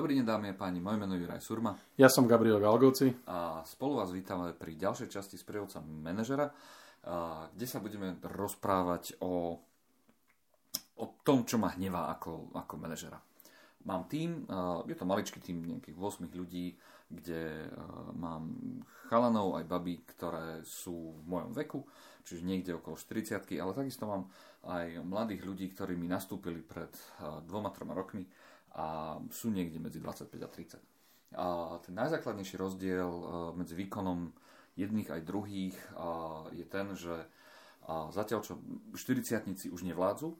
Dobrý deň dámy a páni, moje meno je Juraj Surma. Ja som Gabriel Galgoci. A spolu vás vítame pri ďalšej časti z prievodca manažera, kde sa budeme rozprávať o, o tom, čo ma hnevá ako, ako manažera. Mám tým, je to maličký tým nejakých 8 ľudí, kde mám chalanov aj baby, ktoré sú v mojom veku, čiže niekde okolo 40 ale takisto mám aj mladých ľudí, ktorí mi nastúpili pred dvoma, troma rokmi a sú niekde medzi 25 a 30. A ten najzákladnejší rozdiel e, medzi výkonom jedných aj druhých je ten, že zatiaľ čo 40 už nevládzu,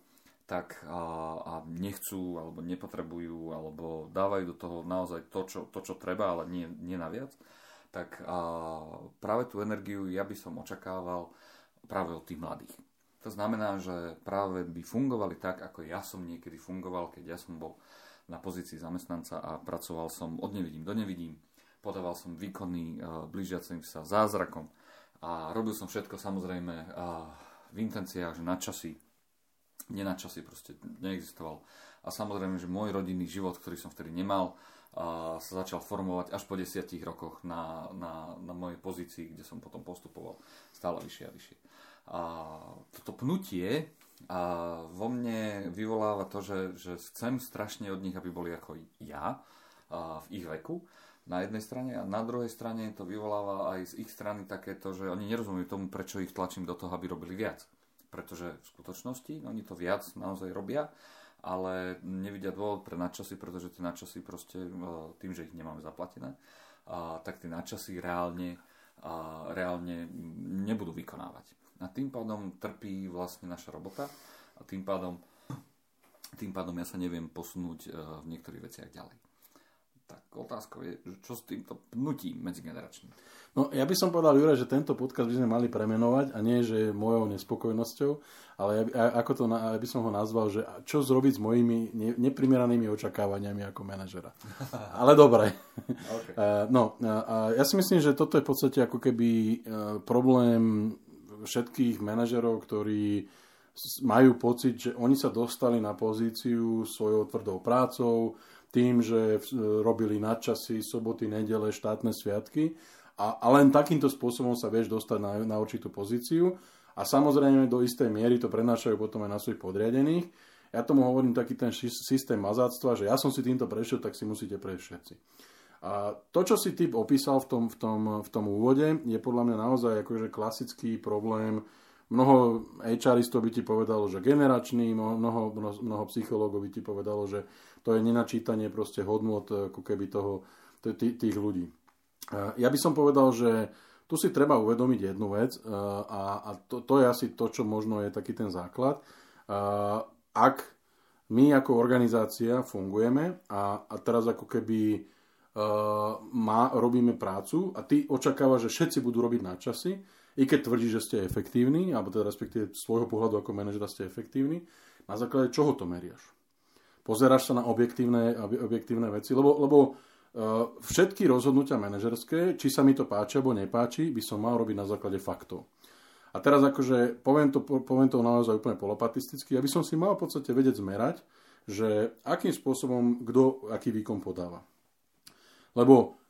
tak a nechcú, alebo nepotrebujú, alebo dávajú do toho naozaj to, čo, to, čo treba, ale nie, nie naviac, tak práve tú energiu ja by som očakával práve od tých mladých. To znamená, že práve by fungovali tak, ako ja som niekedy fungoval, keď ja som bol na pozícii zamestnanca a pracoval som od nevidím do nevidím. Podával som výkonný, uh, blížiacim sa zázrakom a robil som všetko samozrejme uh, v intenciách, že nadčasy, nenadčasy proste neexistoval. A samozrejme, že môj rodinný život, ktorý som vtedy nemal, a sa začal formovať až po desiatich rokoch na, na, na mojej pozícii, kde som potom postupoval stále vyššie a vyššie. A toto pnutie a vo mne vyvoláva to, že, že chcem strašne od nich, aby boli ako ja a v ich veku na jednej strane a na druhej strane to vyvoláva aj z ich strany takéto, že oni nerozumiejú tomu, prečo ich tlačím do toho, aby robili viac. Pretože v skutočnosti oni to viac naozaj robia, ale nevidia dôvod pre nadčasy, pretože tie nadčasy proste e, tým, že ich nemáme zaplatené, tak tie nadčasy reálne, reálne nebudú vykonávať. A tým pádom trpí vlastne naša robota a tým pádom, tým pádom ja sa neviem posunúť eh, v niektorých veciach ďalej. Tak otázka je, čo s týmto pnutím medzigeneračným? No ja by som povedal, Jure, že tento podcast by sme mali premenovať a nie, že mojou nespokojnosťou, ale ja, ako to, ja by som ho nazval, že čo zrobiť s mojimi neprimeranými očakávaniami ako manažera. Ale dobre. Okay. Eh, no, ja si myslím, že toto je v podstate ako keby eh, problém všetkých manažerov, ktorí majú pocit, že oni sa dostali na pozíciu svojou tvrdou prácou, tým, že robili nadčasy, soboty, nedele, štátne sviatky a, a len takýmto spôsobom sa vieš dostať na, na určitú pozíciu a samozrejme do istej miery to prenášajú potom aj na svojich podriadených. Ja tomu hovorím taký ten systém mazáctva, že ja som si týmto prešiel, tak si musíte prejsť všetci. A to, čo si typ opísal v tom, v tom, v tom úvode, je podľa mňa naozaj akože klasický problém. Mnoho HRistov by ti povedalo, že generačný, mnoho, mnoho psychológov by ti povedalo, že to je nenačítanie proste hodnot ako keby toho, tých ľudí. Ja by som povedal, že tu si treba uvedomiť jednu vec a, a to, to je asi to, čo možno je taký ten základ. Ak my ako organizácia fungujeme a, a teraz ako keby má, robíme prácu a ty očakávaš, že všetci budú robiť na časy, i keď tvrdí, že ste efektívni, alebo teda respektíve z svojho pohľadu ako manažera ste efektívni, na základe čoho to meriaš? Pozeráš sa na objektívne, objektívne veci, lebo, lebo uh, všetky rozhodnutia manažerské, či sa mi to páči alebo nepáči, by som mal robiť na základe faktov. A teraz akože poviem to, poviem to naozaj úplne polopatisticky, aby som si mal v podstate vedieť zmerať, že akým spôsobom kto aký výkon podáva. Lebo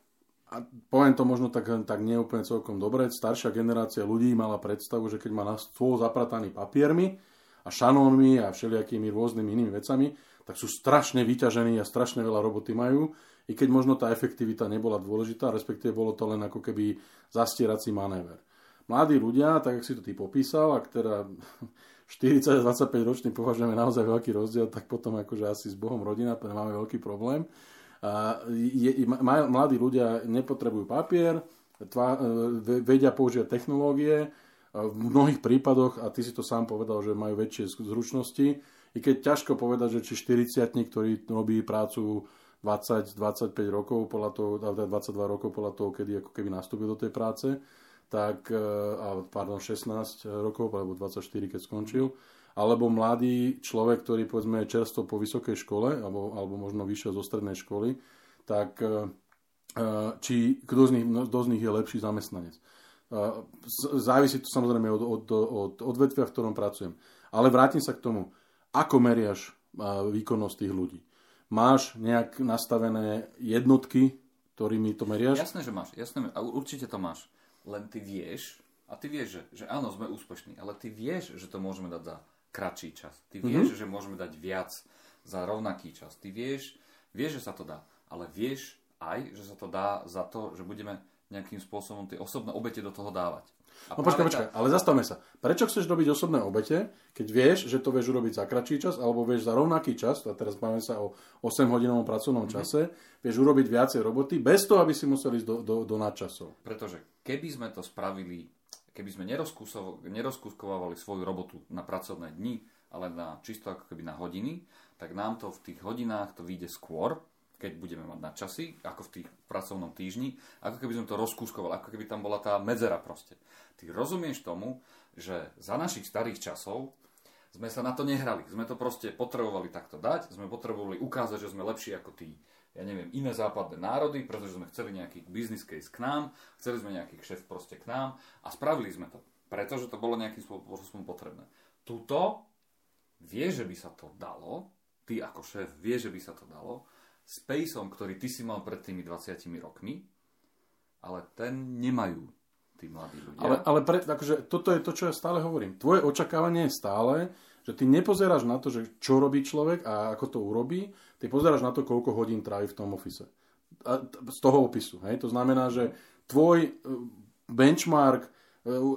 a poviem to možno tak, tak neúplne celkom dobre, staršia generácia ľudí mala predstavu, že keď má na stôl zaprataný papiermi a šanónmi a všelijakými rôznymi inými vecami, tak sú strašne vyťažení a strašne veľa roboty majú, i keď možno tá efektivita nebola dôležitá, respektíve bolo to len ako keby zastierací manéver. Mladí ľudia, tak ako si to ty popísal, ak teda 40-25 ročný považujeme naozaj veľký rozdiel, tak potom akože asi s Bohom rodina máme veľký problém je, maj, mladí ľudia nepotrebujú papier, tva, e, vedia používať technológie, v mnohých prípadoch, a ty si to sám povedal, že majú väčšie zručnosti, i keď ťažko povedať, že či 40 ktorý robí prácu 20-25 rokov, podľa toho, 22 rokov podľa toho, kedy ako keby nastúpil do tej práce, tak, e, pardon, 16 rokov, alebo 24, keď skončil, alebo mladý človek, ktorý povedzme je čerstvo po vysokej škole, alebo, alebo možno vyšiel zo strednej školy, tak e, e, či kto z nich, no, kto z nich je lepší zamestnanec. E, závisí to samozrejme od, od, od odvetvia, v ktorom pracujem. Ale vrátim sa k tomu, ako meriaš výkonnosť tých ľudí. máš nejak nastavené jednotky, ktorými to meriaš? Jasné, že máš. Jasné, určite to máš. Len ty vieš, a ty vieš, že, že áno, sme úspešní, ale ty vieš, že to môžeme dať za kratší čas. Ty vieš, mm-hmm. že môžeme dať viac za rovnaký čas. Ty vieš, vieš, že sa to dá, ale vieš aj, že sa to dá za to, že budeme nejakým spôsobom tie osobné obete do toho dávať. A no počkaj, počkaj, ale zastavme sa. Prečo chceš robiť osobné obete, keď vieš, že to vieš urobiť za kratší čas, alebo vieš za rovnaký čas, a teraz máme sa o 8-hodinovom pracovnom mm-hmm. čase, vieš urobiť viacej roboty, bez toho, aby si museli ísť do, do, do nadčasov. Pretože keby sme to spravili, keby sme nerozkuskovali svoju robotu na pracovné dni, ale na čisto ako keby na hodiny, tak nám to v tých hodinách to vyjde skôr, keď budeme mať na časy, ako v tých pracovnom týždni, ako keby sme to rozkúskovali, ako keby tam bola tá medzera proste. Ty rozumieš tomu, že za našich starých časov sme sa na to nehrali. Sme to proste potrebovali takto dať, sme potrebovali ukázať, že sme lepší ako tí, ja neviem, iné západné národy, pretože sme chceli nejaký business case k nám, chceli sme nejaký kšef proste k nám a spravili sme to, pretože to bolo nejakým spôsobom potrebné. Tuto vie, že by sa to dalo, ty ako šéf vie, že by sa to dalo, spaceom, ktorý ty si mal pred tými 20 rokmi, ale ten nemajú tí mladí ľudia. Ale, ale pre, akože, toto je to, čo ja stále hovorím. Tvoje očakávanie je stále, že ty nepozeráš na to, že čo robí človek a ako to urobí, ty pozeráš na to, koľko hodín trávi v tom ofise. A, z toho opisu. Hej? To znamená, že tvoj e, benchmark e,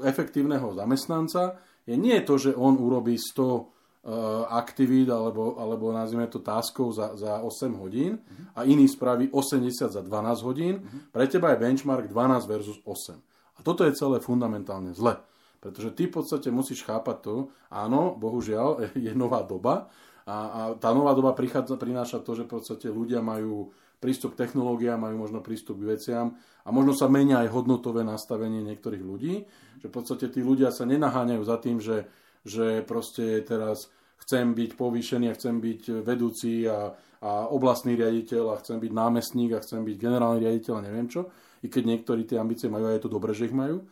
efektívneho zamestnanca je nie to, že on urobí 100 Eh, aktivít alebo, alebo nazvime to taskov za, za 8 hodín a iný spraví 80 za 12 hodín, pre teba je benchmark 12 versus 8. A toto je celé fundamentálne zle. Pretože ty v podstate musíš chápať to, áno, bohužiaľ, je nová doba a, a tá nová doba prichádza, prináša to, že v podstate ľudia majú prístup k technológiám, majú možno prístup k veciam a možno sa menia aj hodnotové nastavenie niektorých ľudí, že v podstate tí ľudia sa nenaháňajú za tým, že že proste teraz chcem byť povýšený a chcem byť vedúci a, a oblastný riaditeľ a chcem byť námestník a chcem byť generálny riaditeľ a neviem čo. I keď niektorí tie ambície majú a je to dobré, že ich majú.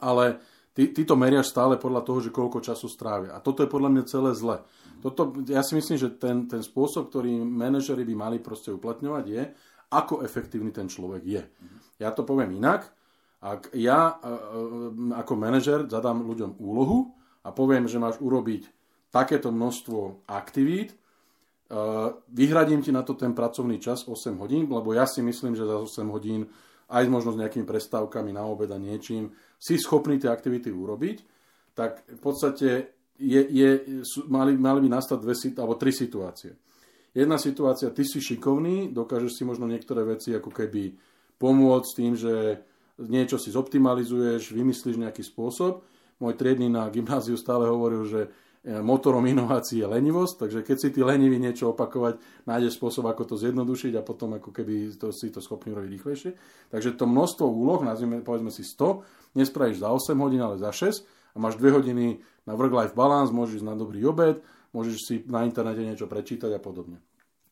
Ale ty, ty to meriaš stále podľa toho, že koľko času strávia. A toto je podľa mňa celé zle. Toto, ja si myslím, že ten, ten spôsob, ktorý manažery by mali proste uplatňovať je, ako efektívny ten človek je. Ja to poviem inak ak ja e, e, ako manažer zadám ľuďom úlohu a poviem, že máš urobiť takéto množstvo aktivít, e, vyhradím ti na to ten pracovný čas 8 hodín, lebo ja si myslím, že za 8 hodín aj možno s nejakými prestávkami na obed a niečím si schopný tie aktivity urobiť, tak v podstate je, je, mali, mali by nastať dve, alebo tri situácie. Jedna situácia, ty si šikovný, dokážeš si možno niektoré veci ako keby pomôcť tým, že niečo si zoptimalizuješ, vymyslíš nejaký spôsob. Môj triedny na gymnáziu stále hovoril, že motorom inovácií je lenivosť, takže keď si ty lenivý niečo opakovať, nájdeš spôsob, ako to zjednodušiť a potom ako keby to, si to schopný robiť rýchlejšie. Takže to množstvo úloh, nazvime, povedzme si 100, nespravíš za 8 hodín, ale za 6 a máš 2 hodiny na work-life balance, môžeš ísť na dobrý obed, môžeš si na internete niečo prečítať a podobne.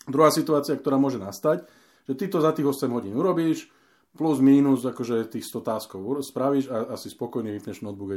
Druhá situácia, ktorá môže nastať, že ty to za tých 8 hodín urobíš, plus mínus akože tých 100 táskov spravíš a asi spokojne vypneš notebook a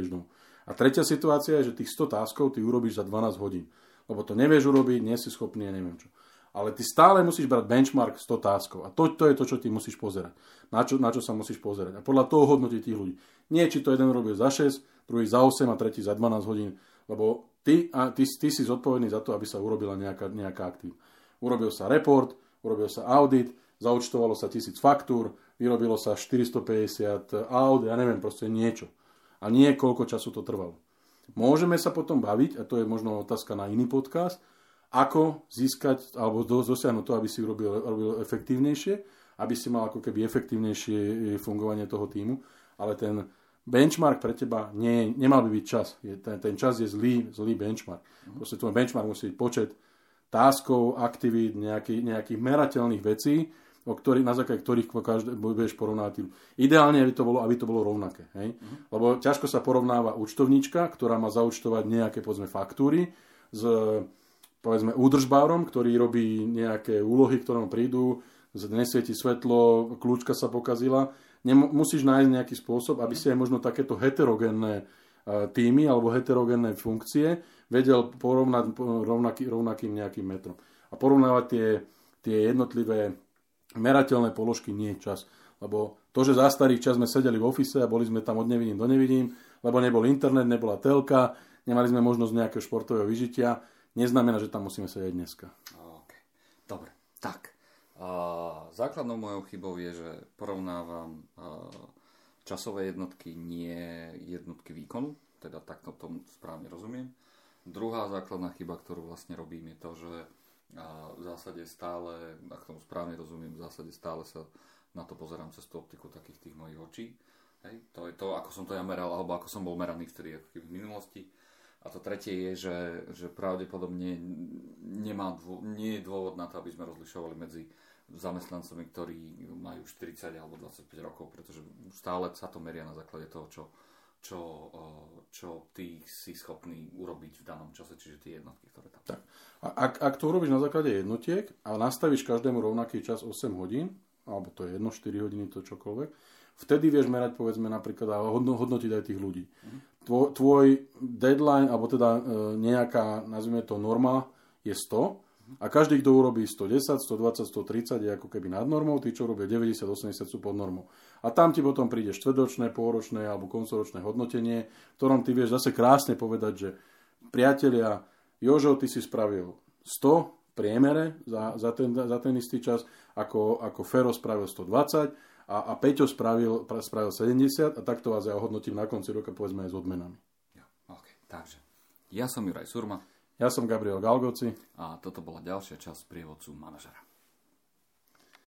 A tretia situácia je, že tých 100 táskov ty urobíš za 12 hodín. Lebo to nevieš urobiť, nie si schopný a neviem čo. Ale ty stále musíš brať benchmark 100 táskov. A to, to je to, čo ty musíš pozerať. Na čo, na čo sa musíš pozerať. A podľa toho hodnotiť tých ľudí. Nie, či to jeden robil za 6, druhý za 8 a tretí za 12 hodín. Lebo ty, a ty, ty si zodpovedný za to, aby sa urobila nejaká, nejaká aktív. Urobil sa report, urobil sa audit, zaučtovalo sa tisíc faktúr, vyrobilo sa 450 aut, ja neviem, proste niečo. A nie koľko času to trvalo. Môžeme sa potom baviť, a to je možno otázka na iný podcast, ako získať alebo dosiahnuť to, aby si urobil, robil efektívnejšie, aby si mal ako keby efektívnejšie e, fungovanie toho týmu, ale ten benchmark pre teba nie, nemal by byť čas. Je, ten, ten čas je zlý, zlý benchmark. Proste tvoj benchmark musí byť počet táskov, aktivít, nejaký, nejakých merateľných vecí, o ktorý, na základe ktorých každé, budeš porovnávať. Ideálne by to bolo, aby to bolo rovnaké. Hej? Uh-huh. Lebo ťažko sa porovnáva účtovníčka, ktorá má zaučtovať nejaké povedzme, faktúry s povedzme údržbárom, ktorý robí nejaké úlohy, ktoré mu prídu, nesvieti svetlo, kľúčka sa pokazila. Nem, musíš nájsť nejaký spôsob, aby si aj možno takéto heterogénne týmy alebo heterogénne funkcie vedel porovnať rovnaký, rovnakým nejakým metrom. A porovnávať tie, tie jednotlivé merateľné položky nie čas. Lebo to, že za starých čas sme sedeli v ofise a boli sme tam od nevidím do nevidím, lebo nebol internet, nebola telka, nemali sme možnosť nejakého športového vyžitia, neznamená, že tam musíme sedieť dneska. Okay. Dobre, tak. A základnou mojou chybou je, že porovnávam časové jednotky, nie jednotky výkonu, teda takto tomu správne rozumiem. Druhá základná chyba, ktorú vlastne robím, je to, že v zásade stále, ak tomu správne rozumiem, v zásade stále sa na to pozerám cez tú optiku takých tých mojich očí. Hej, to je to, ako som to ja meral, alebo ako som bol meraný vtedy ako v minulosti. A to tretie je, že, že pravdepodobne nemá dô, nie je dôvod na to, aby sme rozlišovali medzi zamestnancami, ktorí majú 40 alebo 25 rokov, pretože stále sa to meria na základe toho, čo, čo, čo ty si schopný urobiť v danom čase, čiže tie jednotky, ktoré tam... Tak. A ak, ak to urobíš na základe jednotiek a nastavíš každému rovnaký čas 8 hodín, alebo to je jedno, 4 hodiny, to čokoľvek, vtedy vieš merať, povedzme, napríklad a hodno, hodnotiť aj tých ľudí. Mm. Tvoj, tvoj deadline, alebo teda e, nejaká, nazvime to, norma je 100 a každý, kto urobí 110, 120, 130 je ako keby nad normou, tí, čo robia 90, 80 sú pod normou. A tam ti potom príde štvrťročné, pôročné alebo koncoročné hodnotenie, v ktorom ty vieš zase krásne povedať, že priatelia, Jožo, ty si spravil 100 v priemere za, za, ten, za ten istý čas, ako, ako Fero spravil 120 a, a Peťo spravil, spravil 70 a takto vás ja ohodnotím na konci roka povedzme aj s odmenami. Ja, okay. Takže, ja som Juraj Surma. Ja som Gabriel Galgoci. A toto bola ďalšia časť prievodcu manažera.